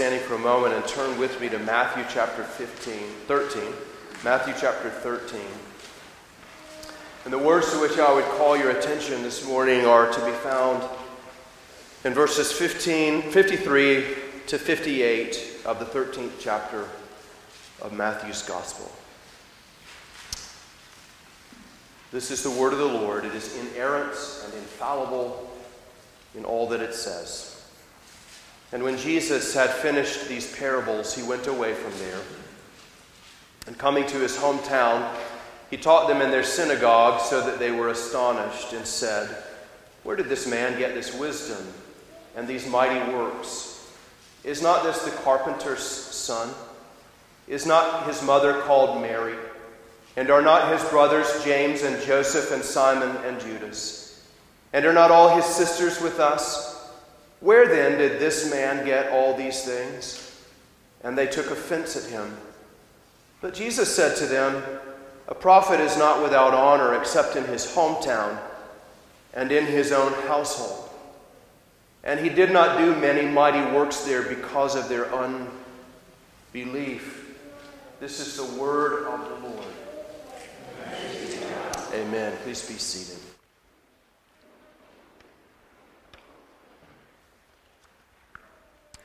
standing for a moment and turn with me to Matthew chapter 15, 13. Matthew chapter 13. And the words to which I would call your attention this morning are to be found in verses 15, 53 to 58 of the 13th chapter of Matthew's Gospel. This is the word of the Lord. It is inerrant and infallible in all that it says. And when Jesus had finished these parables, he went away from there. And coming to his hometown, he taught them in their synagogue so that they were astonished and said, Where did this man get this wisdom and these mighty works? Is not this the carpenter's son? Is not his mother called Mary? And are not his brothers James and Joseph and Simon and Judas? And are not all his sisters with us? Where then did this man get all these things? And they took offense at him. But Jesus said to them, a prophet is not without honor except in his hometown and in his own household. And he did not do many mighty works there because of their unbelief. This is the word of the Lord. Amen. Please be seated.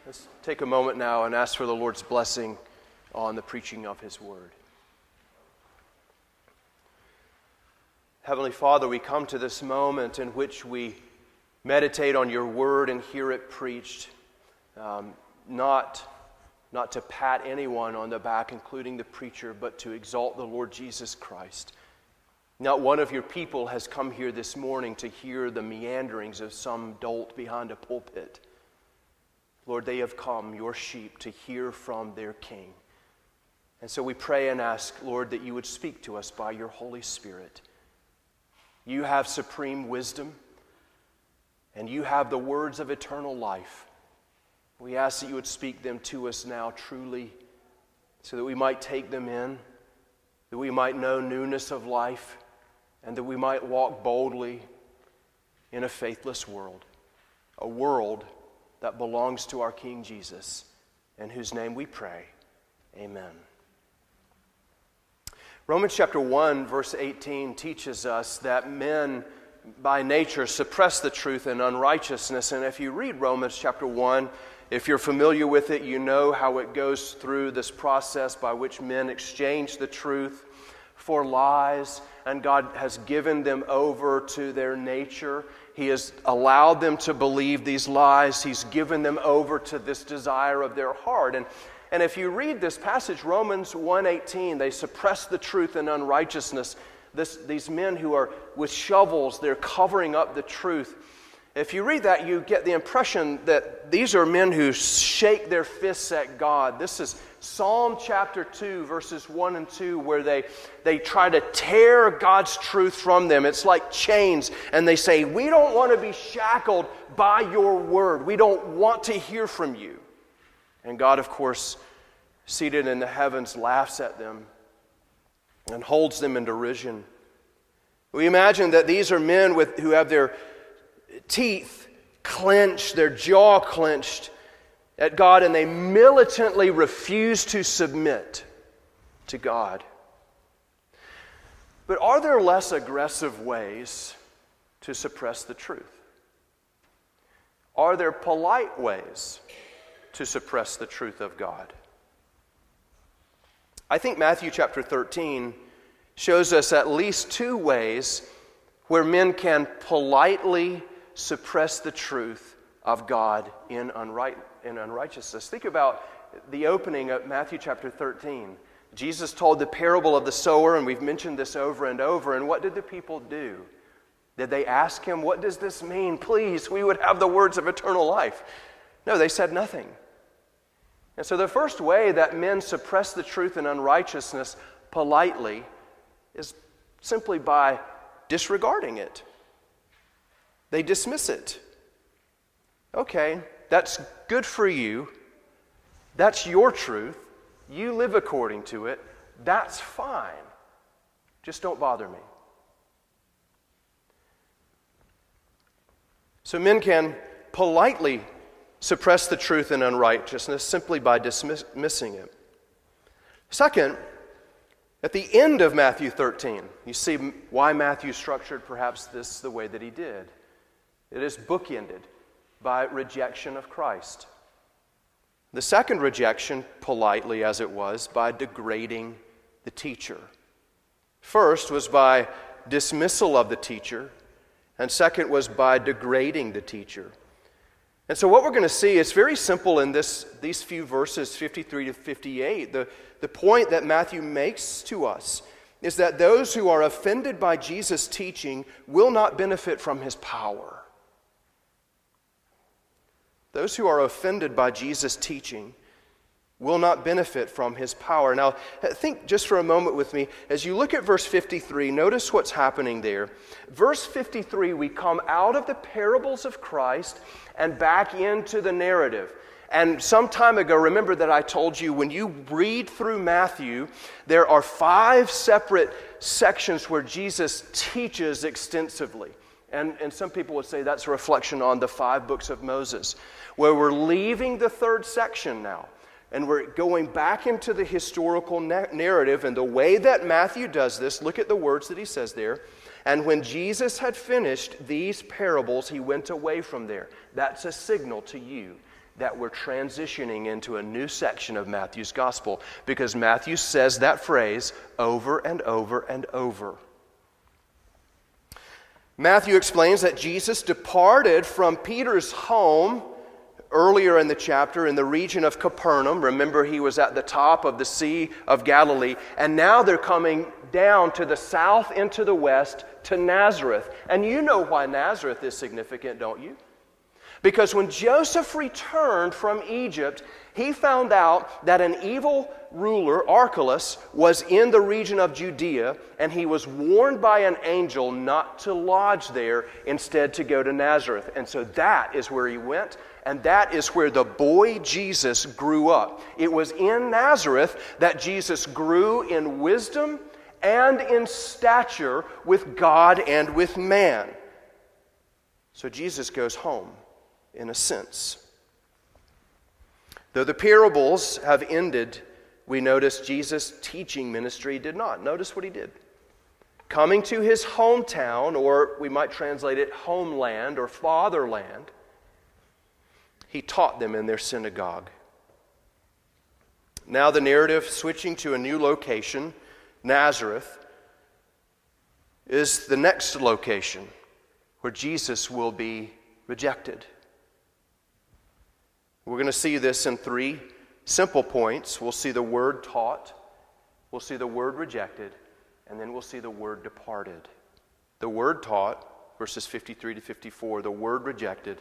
Let's take a moment now and ask for the Lord's blessing on the preaching of his word. Heavenly Father, we come to this moment in which we meditate on your word and hear it preached, um, not, not to pat anyone on the back, including the preacher, but to exalt the Lord Jesus Christ. Not one of your people has come here this morning to hear the meanderings of some dolt behind a pulpit. Lord, they have come, your sheep, to hear from their King. And so we pray and ask, Lord, that you would speak to us by your Holy Spirit. You have supreme wisdom, and you have the words of eternal life. We ask that you would speak them to us now truly, so that we might take them in, that we might know newness of life, and that we might walk boldly in a faithless world, a world that belongs to our King Jesus, in whose name we pray. Amen. Romans chapter 1, verse 18 teaches us that men by nature suppress the truth in unrighteousness. And if you read Romans chapter 1, if you're familiar with it, you know how it goes through this process by which men exchange the truth for lies, and God has given them over to their nature. He has allowed them to believe these lies. He's given them over to this desire of their heart. And and if you read this passage, Romans 1:18, they suppress the truth in unrighteousness. This, these men who are with shovels, they're covering up the truth. If you read that, you get the impression that these are men who shake their fists at God. This is Psalm chapter 2, verses 1 and 2, where they, they try to tear God's truth from them. It's like chains, and they say, We don't want to be shackled by your word. We don't want to hear from you. And God, of course, seated in the heavens, laughs at them and holds them in derision. We imagine that these are men with, who have their teeth clenched, their jaw clenched at God, and they militantly refuse to submit to God. But are there less aggressive ways to suppress the truth? Are there polite ways to suppress the truth of God? I think Matthew chapter 13 shows us at least two ways where men can politely suppress the truth of God in, unright, in unrighteousness. Think about the opening of Matthew chapter 13. Jesus told the parable of the sower, and we've mentioned this over and over. And what did the people do? Did they ask him, What does this mean? Please, we would have the words of eternal life. No, they said nothing. And so, the first way that men suppress the truth and unrighteousness politely is simply by disregarding it. They dismiss it. Okay, that's good for you. That's your truth. You live according to it. That's fine. Just don't bother me. So, men can politely suppress the truth in unrighteousness simply by dismissing it. Second, at the end of Matthew 13, you see why Matthew structured perhaps this the way that he did. It is bookended by rejection of Christ. The second rejection, politely as it was, by degrading the teacher. First was by dismissal of the teacher, and second was by degrading the teacher. And so, what we're going to see is very simple in this, these few verses, 53 to 58. The, the point that Matthew makes to us is that those who are offended by Jesus' teaching will not benefit from his power. Those who are offended by Jesus' teaching will not benefit from his power. Now, think just for a moment with me. As you look at verse 53, notice what's happening there. Verse 53, we come out of the parables of Christ and back into the narrative. And some time ago, remember that I told you when you read through Matthew, there are five separate sections where Jesus teaches extensively. And, and some people would say that's a reflection on the five books of Moses, where we're leaving the third section now. And we're going back into the historical na- narrative. And the way that Matthew does this, look at the words that he says there. And when Jesus had finished these parables, he went away from there. That's a signal to you that we're transitioning into a new section of Matthew's gospel because Matthew says that phrase over and over and over. Matthew explains that Jesus departed from Peter's home earlier in the chapter in the region of Capernaum. Remember, he was at the top of the Sea of Galilee. And now they're coming down to the south into the west to Nazareth. And you know why Nazareth is significant, don't you? Because when Joseph returned from Egypt, he found out that an evil ruler, Archelaus, was in the region of Judea, and he was warned by an angel not to lodge there, instead to go to Nazareth. And so that is where he went, and that is where the boy Jesus grew up. It was in Nazareth that Jesus grew in wisdom and in stature with God and with man. So Jesus goes home, in a sense. Though the parables have ended, we notice Jesus' teaching ministry did not. Notice what he did. Coming to his hometown, or we might translate it homeland or fatherland, he taught them in their synagogue. Now, the narrative switching to a new location, Nazareth, is the next location where Jesus will be rejected. We're going to see this in three simple points. We'll see the word taught, we'll see the word rejected, and then we'll see the word departed. The word taught, verses 53 to 54, the word rejected,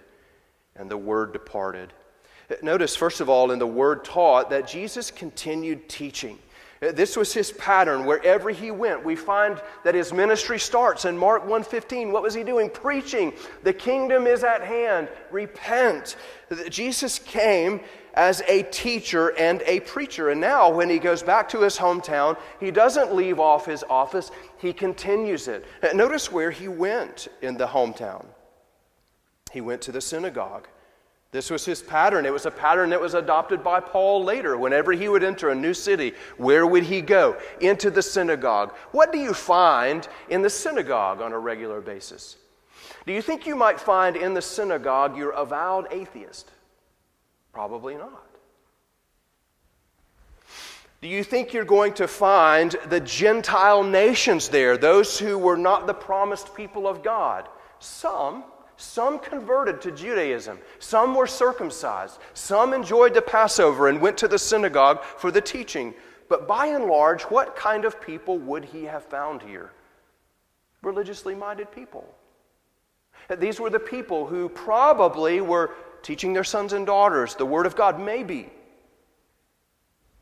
and the word departed. Notice, first of all, in the word taught, that Jesus continued teaching. This was his pattern wherever he went. We find that his ministry starts in Mark 1:15. What was he doing? Preaching. The kingdom is at hand. Repent. Jesus came as a teacher and a preacher. And now when he goes back to his hometown, he doesn't leave off his office, he continues it. Notice where he went in the hometown. He went to the synagogue. This was his pattern. It was a pattern that was adopted by Paul later. Whenever he would enter a new city, where would he go? Into the synagogue. What do you find in the synagogue on a regular basis? Do you think you might find in the synagogue your avowed atheist? Probably not. Do you think you're going to find the Gentile nations there, those who were not the promised people of God? Some. Some converted to Judaism. Some were circumcised. Some enjoyed the Passover and went to the synagogue for the teaching. But by and large, what kind of people would he have found here? Religiously minded people. These were the people who probably were teaching their sons and daughters the Word of God, maybe.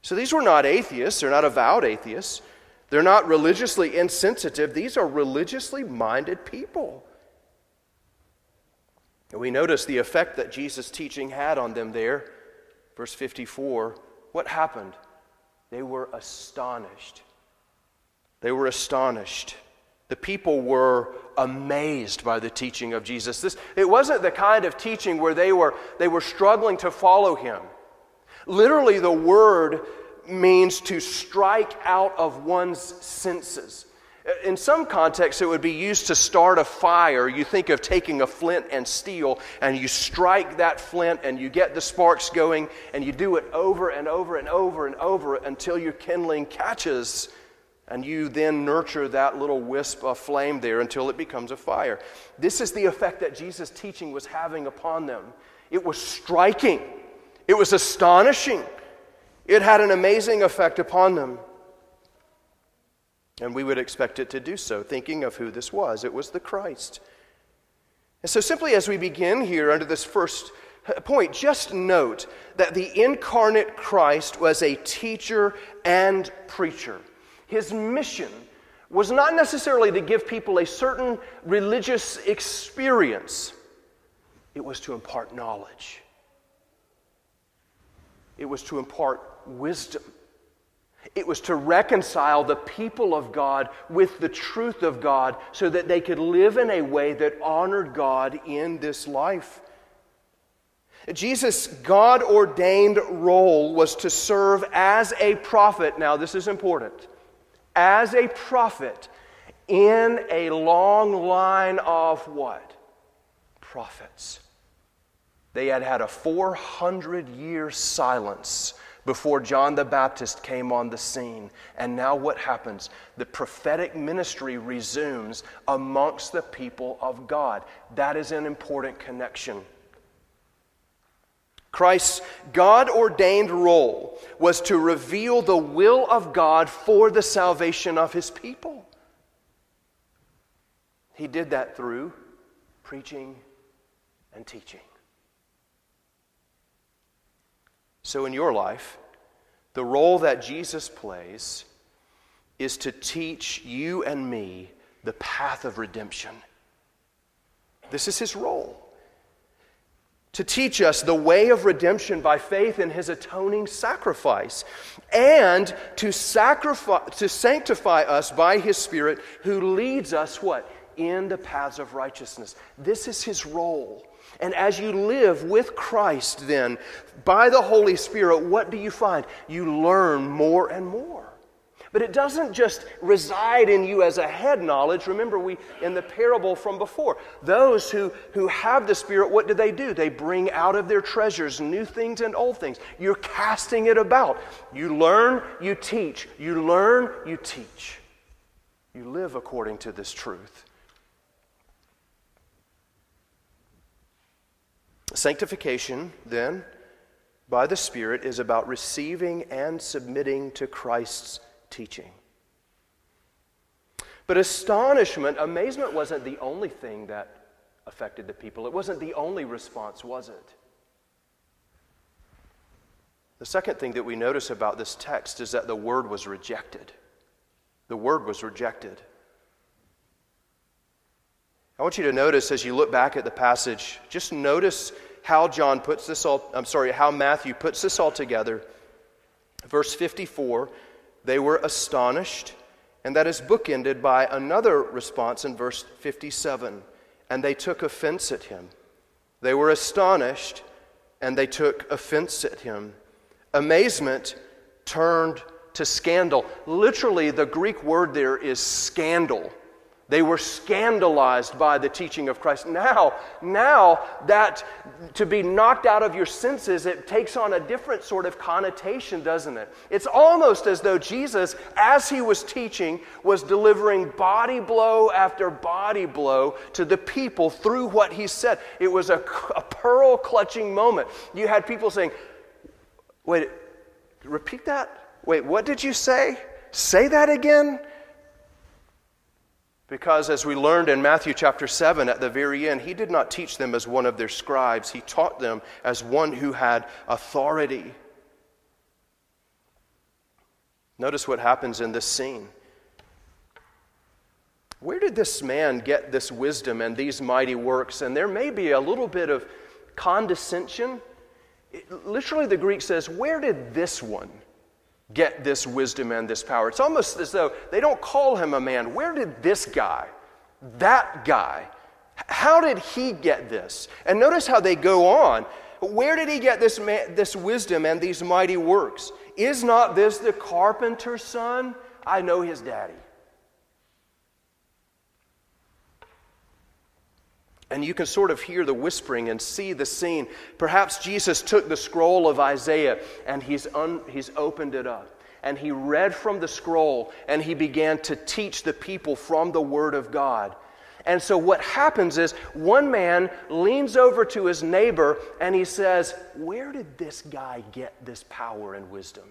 So these were not atheists, they're not avowed atheists. They're not religiously insensitive. These are religiously minded people. And we notice the effect that Jesus' teaching had on them there. Verse 54 what happened? They were astonished. They were astonished. The people were amazed by the teaching of Jesus. This, it wasn't the kind of teaching where they were, they were struggling to follow him. Literally, the word means to strike out of one's senses. Uh, in some contexts, it would be used to start a fire. You think of taking a flint and steel, and you strike that flint, and you get the sparks going, and you do it over and over and over and over until your kindling catches and you then nurture that little wisp of flame there until it becomes a fire. This is the effect that Jesus' teaching was having upon them. It was striking, it was astonishing, it had an amazing effect upon them. And we would expect it to do so, thinking of who this was. It was the Christ. And so, simply as we begin here under this first uh, point, just note that the incarnate Christ was a teacher and preacher. His mission was not necessarily to give people a certain religious experience, it was to impart knowledge, it was to impart wisdom. It was to reconcile the people of God with the truth of God so that they could live in a way that honored God in this life. Jesus' God ordained role was to serve as a prophet. Now, this is important as a prophet in a long line of what? Prophets. They had had a 400 year silence before John the Baptist came on the scene. And now what happens? The prophetic ministry resumes amongst the people of God. That is an important connection. Christ's God ordained role was to reveal the will of God for the salvation of his people. He did that through preaching and teaching. So, in your life, the role that Jesus plays is to teach you and me the path of redemption. This is his role to teach us the way of redemption by faith in his atoning sacrifice, and to, sacrifice, to sanctify us by his Spirit, who leads us what? In the paths of righteousness. This is his role. And as you live with Christ, then, by the Holy Spirit, what do you find? You learn more and more. But it doesn't just reside in you as a head knowledge. Remember, we in the parable from before, those who, who have the Spirit, what do they do? They bring out of their treasures new things and old things. You're casting it about. You learn, you teach. You learn, you teach. You live according to this truth. Sanctification, then, by the Spirit, is about receiving and submitting to Christ's teaching. But astonishment, amazement wasn't the only thing that affected the people. It wasn't the only response, was it? The second thing that we notice about this text is that the word was rejected. The word was rejected. I want you to notice as you look back at the passage, just notice how John puts this all, I'm sorry, how Matthew puts this all together. Verse 54 they were astonished, and that is bookended by another response in verse 57 and they took offense at him. They were astonished, and they took offense at him. Amazement turned to scandal. Literally, the Greek word there is scandal. They were scandalized by the teaching of Christ. Now, now that to be knocked out of your senses, it takes on a different sort of connotation, doesn't it? It's almost as though Jesus, as he was teaching, was delivering body blow after body blow to the people through what he said. It was a, a pearl clutching moment. You had people saying, Wait, repeat that? Wait, what did you say? Say that again? Because as we learned in Matthew chapter 7 at the very end, he did not teach them as one of their scribes, he taught them as one who had authority. Notice what happens in this scene. Where did this man get this wisdom and these mighty works? And there may be a little bit of condescension. It, literally, the Greek says, Where did this one get this wisdom and this power? It's almost as though they don't call him a man. Where did this guy, that guy, how did he get this? And notice how they go on. Where did he get this, man, this wisdom and these mighty works? Is not this the carpenter's son? I know his daddy. And you can sort of hear the whispering and see the scene. Perhaps Jesus took the scroll of Isaiah and he's, un, he's opened it up. And he read from the scroll and he began to teach the people from the Word of God. And so what happens is one man leans over to his neighbor and he says, Where did this guy get this power and wisdom?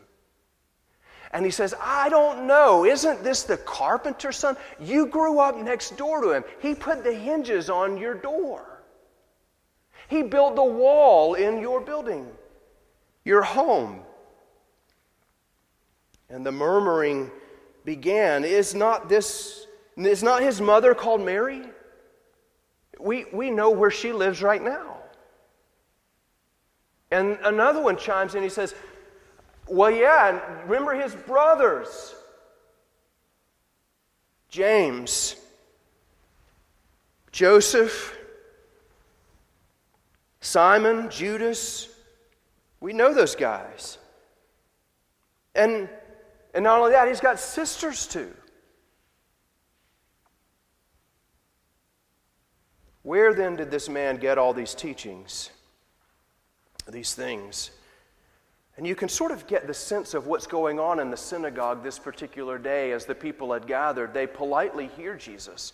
And he says, I don't know. Isn't this the carpenter's son? You grew up next door to him. He put the hinges on your door. He built the wall in your building, your home. And the murmuring began Is not this, is not his mother called Mary? We, we know where she lives right now. And another one chimes in. He says, well, yeah, and remember his brothers James, Joseph, Simon, Judas. We know those guys. And, and not only that, he's got sisters too. Where then did this man get all these teachings, these things? And you can sort of get the sense of what's going on in the synagogue this particular day as the people had gathered. They politely hear Jesus.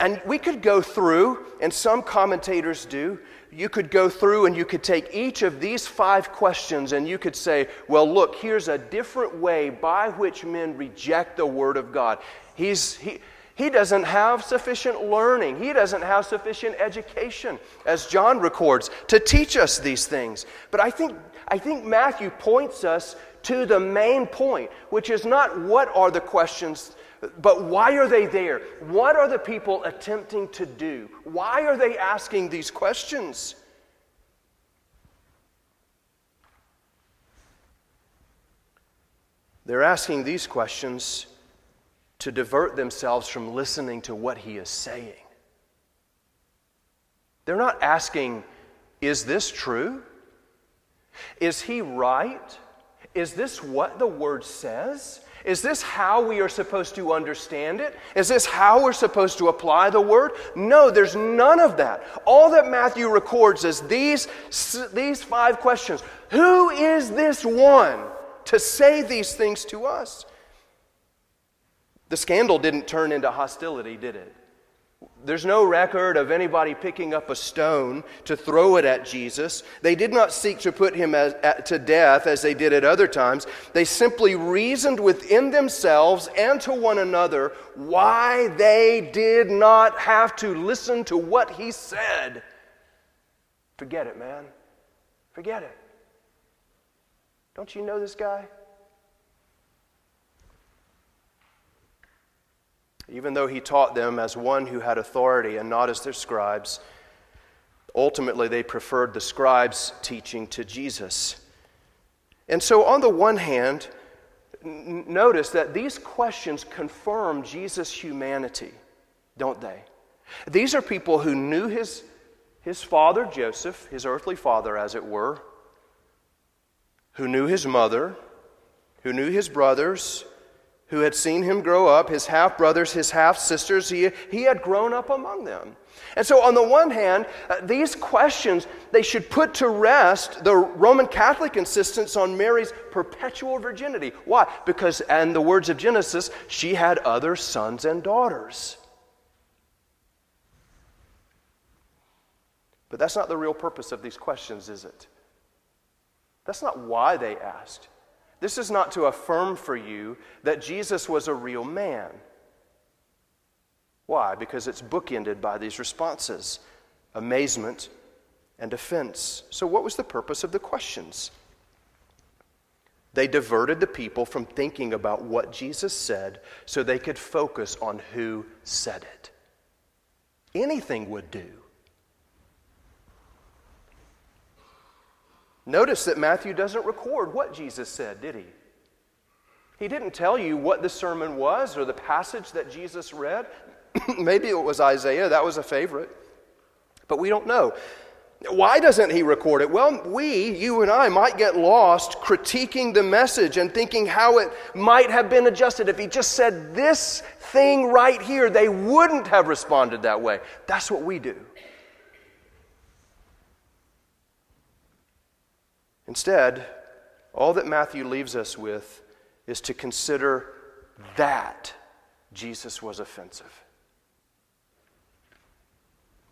And we could go through, and some commentators do, you could go through and you could take each of these five questions and you could say, well, look, here's a different way by which men reject the Word of God. He's, he, he doesn't have sufficient learning. He doesn't have sufficient education, as John records, to teach us these things. But I think I think Matthew points us to the main point, which is not what are the questions, but why are they there? What are the people attempting to do? Why are they asking these questions? They're asking these questions to divert themselves from listening to what he is saying. They're not asking, Is this true? Is he right? Is this what the word says? Is this how we are supposed to understand it? Is this how we're supposed to apply the word? No, there's none of that. All that Matthew records is these, these five questions Who is this one to say these things to us? The scandal didn't turn into hostility, did it? There's no record of anybody picking up a stone to throw it at Jesus. They did not seek to put him as, at, to death as they did at other times. They simply reasoned within themselves and to one another why they did not have to listen to what he said. Forget it, man. Forget it. Don't you know this guy? Even though he taught them as one who had authority and not as their scribes. Ultimately, they preferred the scribes' teaching to Jesus. And so, on the one hand, n- notice that these questions confirm Jesus' humanity, don't they? These are people who knew his, his father, Joseph, his earthly father, as it were, who knew his mother, who knew his brothers, who had seen him grow up, his half brothers, his half sisters, he, he had grown up among them. And so, on the one hand, uh, these questions, they should put to rest the Roman Catholic insistence on Mary's perpetual virginity. Why? Because, in the words of Genesis, she had other sons and daughters. But that's not the real purpose of these questions, is it? That's not why they asked. This is not to affirm for you that Jesus was a real man. Why? Because it's bookended by these responses amazement and offense. So, what was the purpose of the questions? They diverted the people from thinking about what Jesus said so they could focus on who said it. Anything would do. Notice that Matthew doesn't record what Jesus said, did he? He didn't tell you what the sermon was or the passage that Jesus read. Maybe it was Isaiah, that was a favorite. But we don't know. Why doesn't he record it? Well, we, you and I, might get lost critiquing the message and thinking how it might have been adjusted. If he just said this thing right here, they wouldn't have responded that way. That's what we do. Instead, all that Matthew leaves us with is to consider that Jesus was offensive.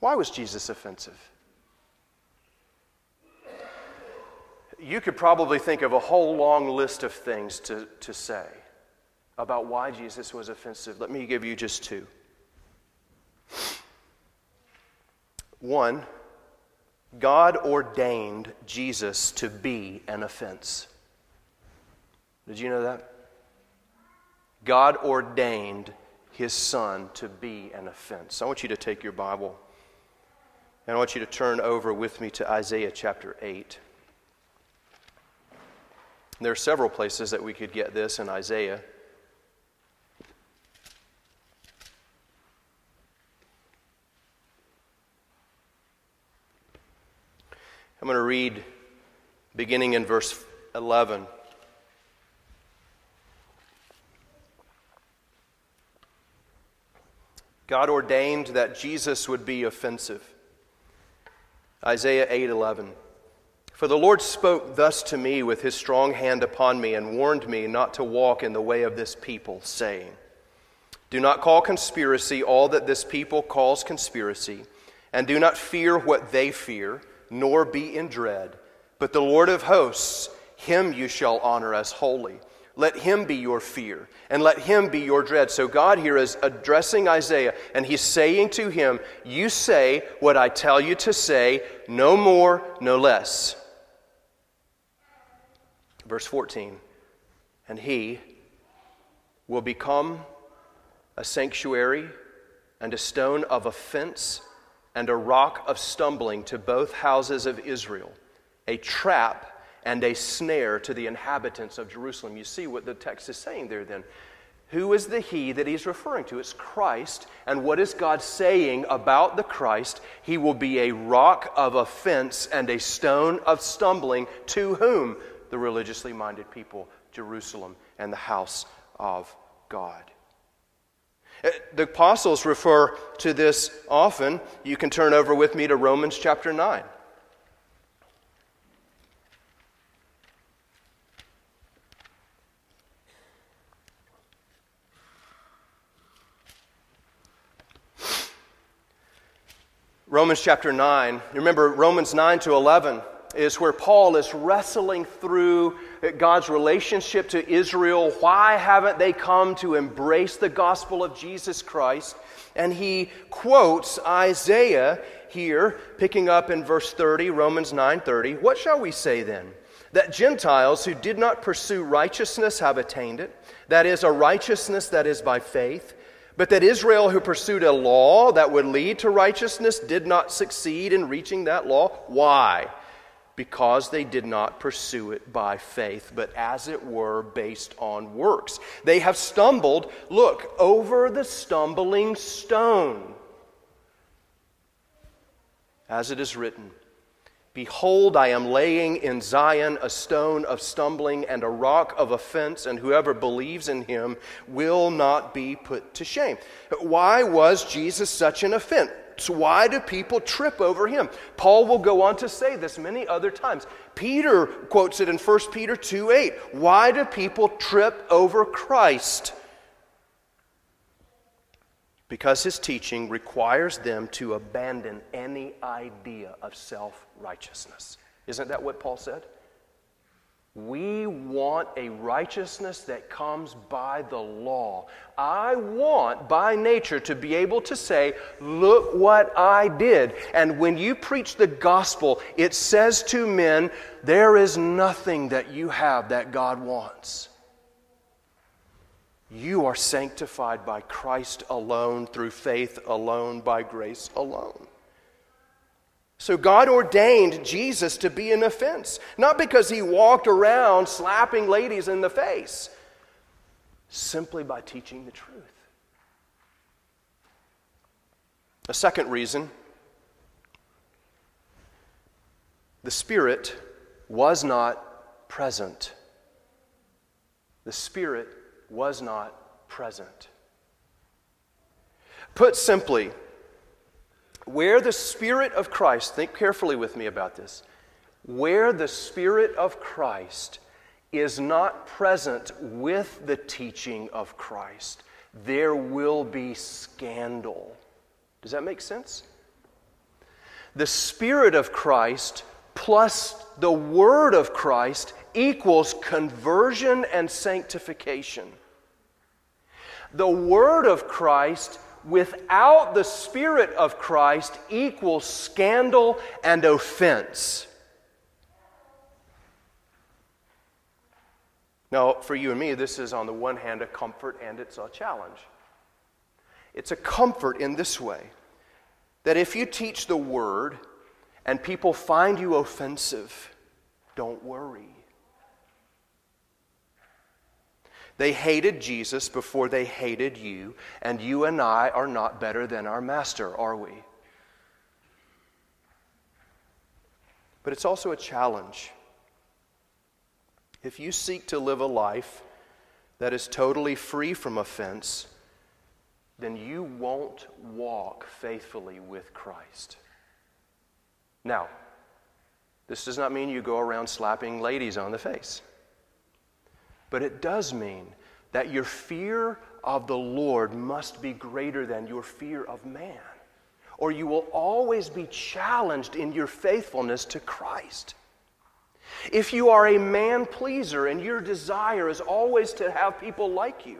Why was Jesus offensive? You could probably think of a whole long list of things to, to say about why Jesus was offensive. Let me give you just two. One, God ordained Jesus to be an offense. Did you know that? God ordained his son to be an offense. I want you to take your Bible and I want you to turn over with me to Isaiah chapter 8. There are several places that we could get this in Isaiah. I'm going to read beginning in verse 11. God ordained that Jesus would be offensive. Isaiah 8:11 For the Lord spoke thus to me with his strong hand upon me and warned me not to walk in the way of this people saying Do not call conspiracy all that this people calls conspiracy and do not fear what they fear nor be in dread but the Lord of hosts him you shall honor as holy let him be your fear, and let him be your dread. So, God here is addressing Isaiah, and he's saying to him, You say what I tell you to say, no more, no less. Verse 14 And he will become a sanctuary and a stone of offense and a rock of stumbling to both houses of Israel, a trap and a snare to the inhabitants of Jerusalem. You see what the text is saying there then. Who is the He that he's referring to? It's Christ. And what is God saying about the Christ? He will be a rock of offense and a stone of stumbling to whom? The religiously minded people, Jerusalem and the house of God. Uh, the apostles refer to this often. You can turn over with me to Romans chapter 9. Romans chapter 9. Remember, Romans 9 to 11 is where Paul is wrestling through God's relationship to Israel. Why haven't they come to embrace the gospel of Jesus Christ? And he quotes Isaiah here, picking up in verse 30, Romans 9:30. What shall we say then? That Gentiles who did not pursue righteousness have attained it, that is, a righteousness that is by faith. But that Israel, who pursued a law that would lead to righteousness, did not succeed in reaching that law. Why? Because they did not pursue it by faith, but as it were, based on works. They have stumbled, look, over the stumbling stone. As it is written, Behold, I am laying in Zion a stone of stumbling and a rock of offense, and whoever believes in him will not be put to shame. Why was Jesus such an offense? Why do people trip over him? Paul will go on to say this many other times. Peter quotes it in 1 Peter 2 8. Why do people trip over Christ? because his teaching requires them to abandon any idea of self righteousness. Isn't that what Paul said? We want a righteousness that comes by the law. I want, by nature, to be able to say, Look what I did. And when you preach the gospel, it says to men, There is nothing that you have that God wants. You are sanctified by Christ alone, through faith alone, by grace alone. So God ordained Jesus to be an offense, not because he walked around slapping ladies in the face, simply by teaching the truth. A second reason the Spirit was not present. The Spirit was not present. Put simply, where the Spirit of Christ, think carefully with me about this, where the Spirit of Christ is not present with the teaching of Christ, there will be scandal. Does that make sense? The Spirit of Christ plus the Word of Christ equals conversion and sanctification. The Word of Christ without the Spirit of Christ equals scandal and offense. Now, for you and me, this is on the one hand a comfort and it's a challenge. It's a comfort in this way that if you teach the Word and people find you offensive, don't worry. They hated Jesus before they hated you, and you and I are not better than our master, are we? But it's also a challenge. If you seek to live a life that is totally free from offense, then you won't walk faithfully with Christ. Now, this does not mean you go around slapping ladies on the face. But it does mean that your fear of the Lord must be greater than your fear of man, or you will always be challenged in your faithfulness to Christ. If you are a man pleaser and your desire is always to have people like you,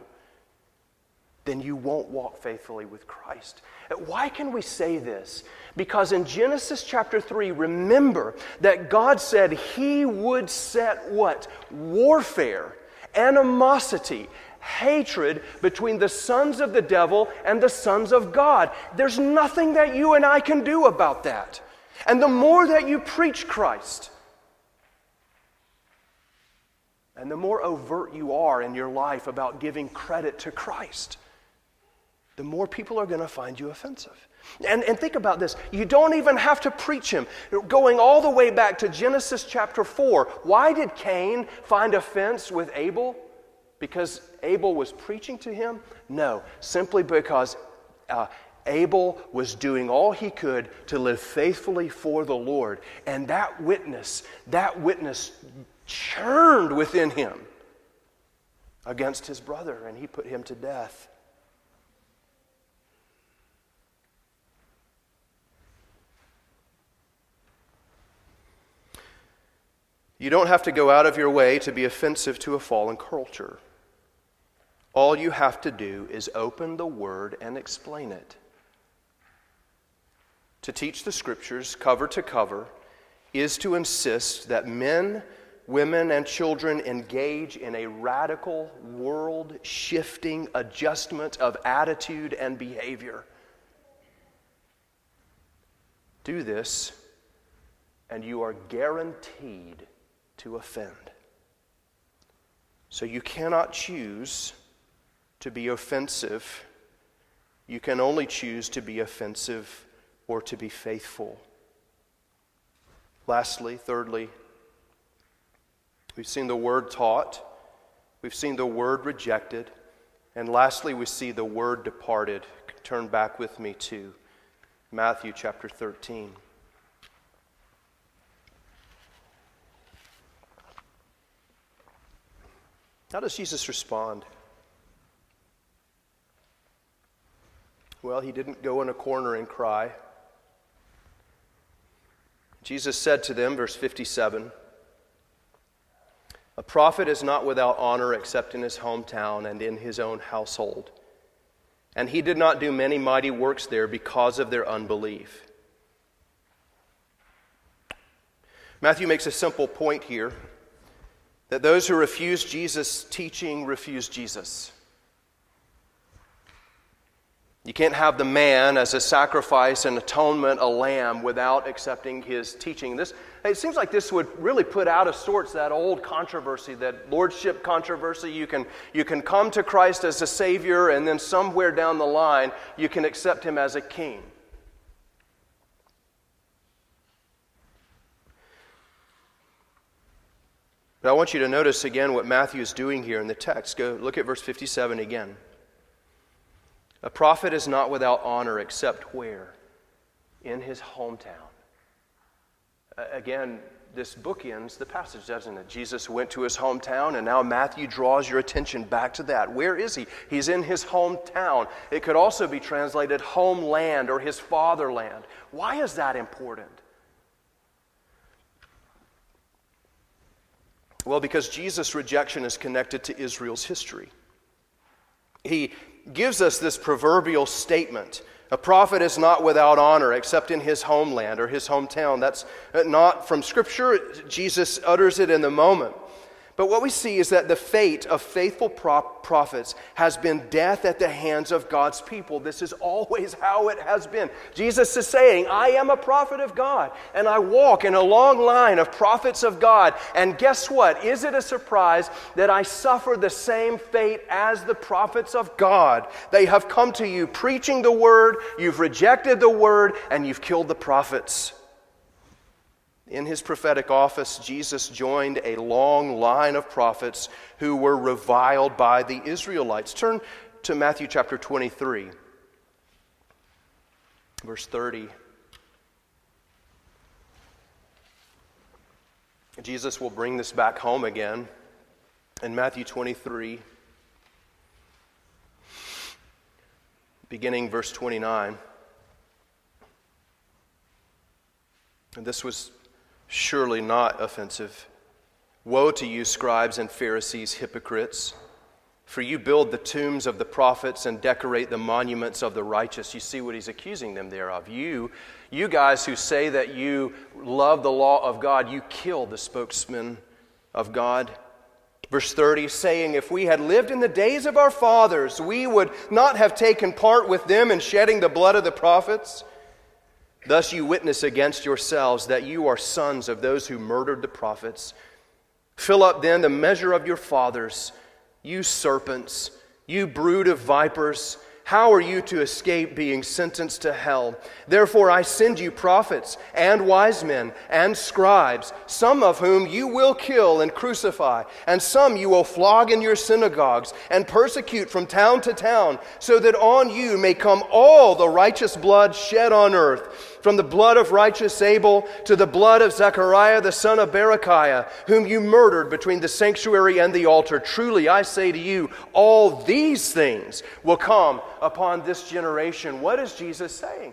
then you won't walk faithfully with Christ. Why can we say this? Because in Genesis chapter 3, remember that God said He would set what? Warfare animosity, hatred between the sons of the devil and the sons of God. There's nothing that you and I can do about that. And the more that you preach Christ, and the more overt you are in your life about giving credit to Christ, the more people are going to find you offensive. And, and think about this you don't even have to preach him. Going all the way back to Genesis chapter 4, why did Cain find offense with Abel? Because Abel was preaching to him? No, simply because uh, Abel was doing all he could to live faithfully for the Lord. And that witness, that witness churned within him against his brother, and he put him to death. You don't have to go out of your way to be offensive to a fallen culture. All you have to do is open the Word and explain it. To teach the Scriptures cover to cover is to insist that men, women, and children engage in a radical, world shifting adjustment of attitude and behavior. Do this, and you are guaranteed to offend. So you cannot choose to be offensive. You can only choose to be offensive or to be faithful. Lastly, thirdly, we've seen the word taught, we've seen the word rejected, and lastly, we see the word departed. Turn back with me to Matthew chapter 13. How does Jesus respond? Well, he didn't go in a corner and cry. Jesus said to them, verse 57, A prophet is not without honor except in his hometown and in his own household. And he did not do many mighty works there because of their unbelief. Matthew makes a simple point here that those who refuse Jesus' teaching refuse Jesus. You can't have the man as a sacrifice and atonement, a lamb, without accepting his teaching. This, it seems like this would really put out of sorts that old controversy, that lordship controversy. You can, you can come to Christ as a Savior, and then somewhere down the line, you can accept him as a king. But I want you to notice again what Matthew is doing here in the text. Go look at verse 57 again. A prophet is not without honor except where? In his hometown. Again, this bookends the passage, doesn't it? Jesus went to his hometown, and now Matthew draws your attention back to that. Where is he? He's in his hometown. It could also be translated homeland or his fatherland. Why is that important? Well, because Jesus' rejection is connected to Israel's history. He gives us this proverbial statement a prophet is not without honor except in his homeland or his hometown. That's not from Scripture. Jesus utters it in the moment. But what we see is that the fate of faithful prophets has been death at the hands of God's people. This is always how it has been. Jesus is saying, I am a prophet of God, and I walk in a long line of prophets of God. And guess what? Is it a surprise that I suffer the same fate as the prophets of God? They have come to you preaching the word, you've rejected the word, and you've killed the prophets. In his prophetic office, Jesus joined a long line of prophets who were reviled by the Israelites. Turn to Matthew chapter 23, verse 30. Jesus will bring this back home again in Matthew 23, beginning verse 29. And this was surely not offensive. Woe to you, scribes and Pharisees, hypocrites! For you build the tombs of the prophets and decorate the monuments of the righteous. You see what he's accusing them there of. You, you guys who say that you love the law of God, you kill the spokesman of God. Verse 30 saying, If we had lived in the days of our fathers, we would not have taken part with them in shedding the blood of the prophets. Thus you witness against yourselves that you are sons of those who murdered the prophets. Fill up then the measure of your fathers, you serpents, you brood of vipers. How are you to escape being sentenced to hell? Therefore, I send you prophets and wise men and scribes, some of whom you will kill and crucify, and some you will flog in your synagogues and persecute from town to town, so that on you may come all the righteous blood shed on earth from the blood of righteous Abel to the blood of Zechariah the son of Berechiah, whom you murdered between the sanctuary and the altar. Truly, I say to you, all these things will come upon this generation. What is Jesus saying?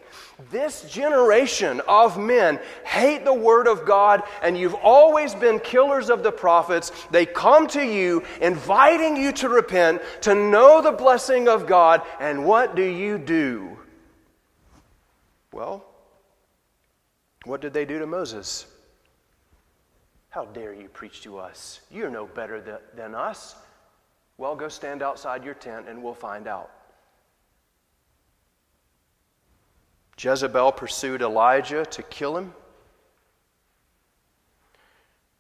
This generation of men hate the word of God, and you've always been killers of the prophets. They come to you, inviting you to repent, to know the blessing of God, and what do you do? Well, what did they do to Moses? How dare you preach to us? You're no better th- than us. Well, go stand outside your tent and we'll find out. Jezebel pursued Elijah to kill him.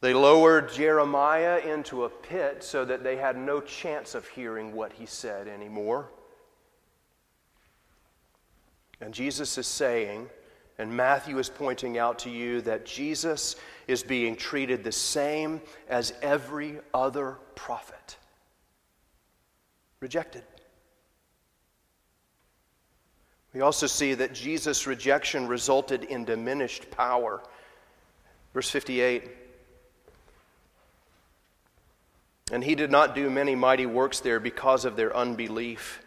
They lowered Jeremiah into a pit so that they had no chance of hearing what he said anymore. And Jesus is saying, and Matthew is pointing out to you that Jesus is being treated the same as every other prophet. Rejected. We also see that Jesus' rejection resulted in diminished power. Verse 58 And he did not do many mighty works there because of their unbelief.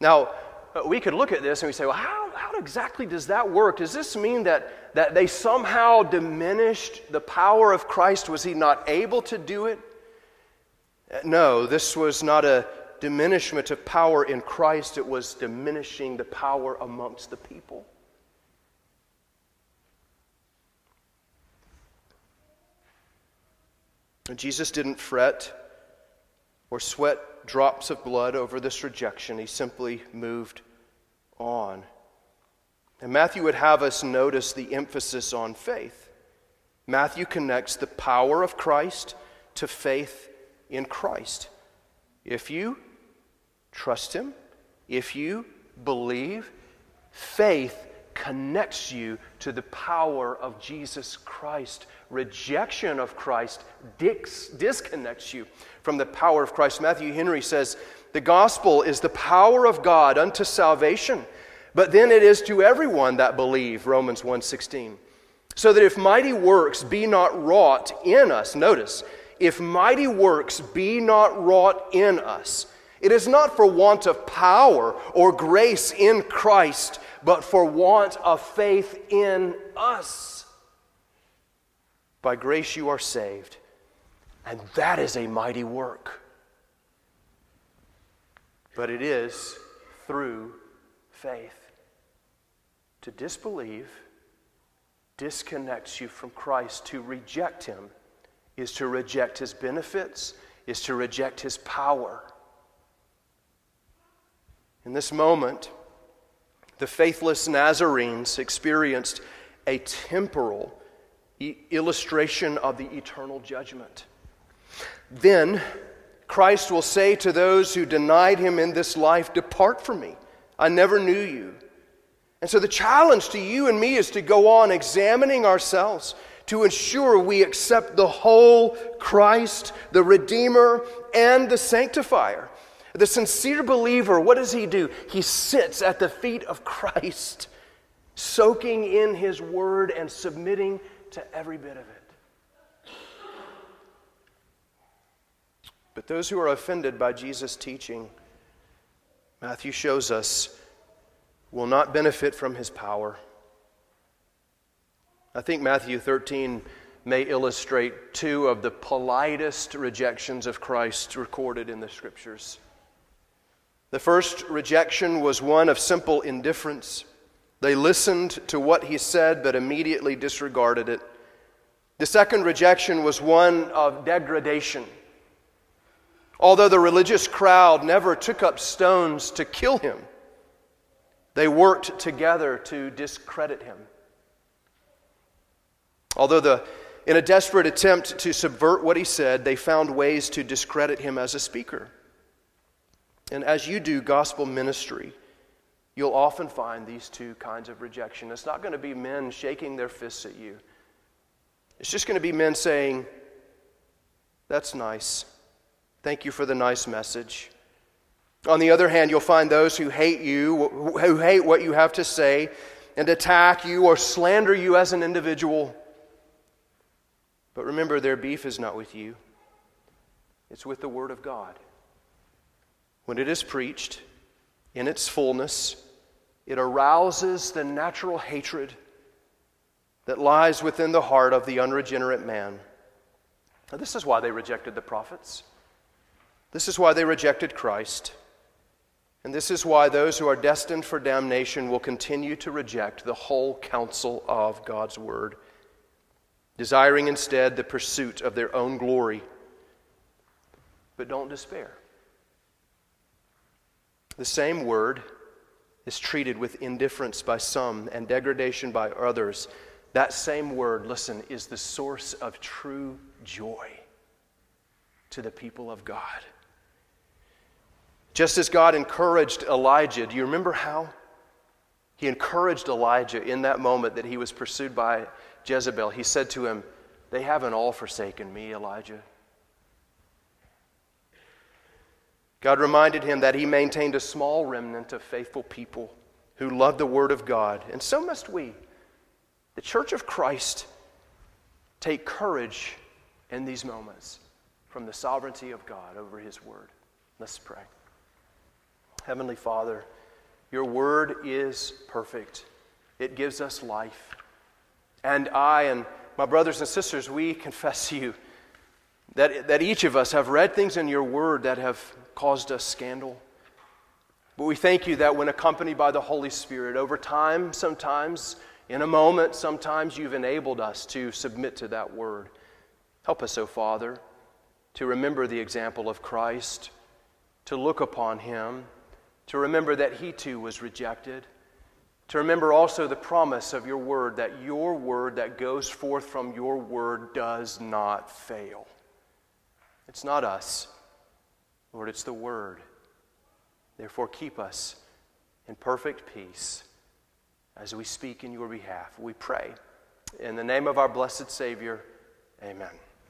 Now, uh, we could look at this and we say, well, how, how exactly does that work? Does this mean that, that they somehow diminished the power of Christ? Was he not able to do it? Uh, no, this was not a diminishment of power in Christ, it was diminishing the power amongst the people. And Jesus didn't fret or sweat drops of blood over this rejection. He simply moved on. And Matthew would have us notice the emphasis on faith. Matthew connects the power of Christ to faith in Christ. If you trust Him, if you believe, faith connects you to the power of Jesus Christ. Rejection of Christ dis- disconnects you from the power of Christ. Matthew Henry says, The gospel is the power of God unto salvation, but then it is to everyone that believe, Romans 1:16. So that if mighty works be not wrought in us, notice, if mighty works be not wrought in us, it is not for want of power or grace in Christ, but for want of faith in us. By grace you are saved, and that is a mighty work. But it is through faith. To disbelieve disconnects you from Christ. To reject Him is to reject His benefits, is to reject His power. In this moment, the faithless Nazarenes experienced a temporal illustration of the eternal judgment. Then Christ will say to those who denied him in this life, Depart from me, I never knew you. And so the challenge to you and me is to go on examining ourselves to ensure we accept the whole Christ, the Redeemer, and the Sanctifier. The sincere believer, what does he do? He sits at the feet of Christ, soaking in his word and submitting to every bit of it. But those who are offended by Jesus' teaching, Matthew shows us, will not benefit from his power. I think Matthew 13 may illustrate two of the politest rejections of Christ recorded in the scriptures. The first rejection was one of simple indifference. They listened to what he said but immediately disregarded it. The second rejection was one of degradation. Although the religious crowd never took up stones to kill him, they worked together to discredit him. Although the, in a desperate attempt to subvert what he said, they found ways to discredit him as a speaker. And as you do gospel ministry, you'll often find these two kinds of rejection. It's not going to be men shaking their fists at you, it's just going to be men saying, That's nice. Thank you for the nice message. On the other hand, you'll find those who hate you, who hate what you have to say, and attack you or slander you as an individual. But remember, their beef is not with you, it's with the Word of God. When it is preached in its fullness, it arouses the natural hatred that lies within the heart of the unregenerate man. Now, this is why they rejected the prophets. This is why they rejected Christ. And this is why those who are destined for damnation will continue to reject the whole counsel of God's word, desiring instead the pursuit of their own glory. But don't despair. The same word is treated with indifference by some and degradation by others. That same word, listen, is the source of true joy to the people of God. Just as God encouraged Elijah, do you remember how? He encouraged Elijah in that moment that he was pursued by Jezebel. He said to him, They haven't all forsaken me, Elijah. God reminded him that he maintained a small remnant of faithful people who loved the Word of God. And so must we. The Church of Christ take courage in these moments from the sovereignty of God over His Word. Let's pray. Heavenly Father, your Word is perfect, it gives us life. And I and my brothers and sisters, we confess to you that, that each of us have read things in your Word that have caused us scandal. But we thank you that when accompanied by the Holy Spirit, over time, sometimes, in a moment, sometimes you've enabled us to submit to that word. Help us, O oh Father. to remember the example of Christ, to look upon him, to remember that he too was rejected, to remember also the promise of your word that your word that goes forth from your word does not fail. It's not us, Lord, it's the word. Therefore, keep us in perfect peace as we speak in your behalf. We pray. In the name of our blessed Savior, amen.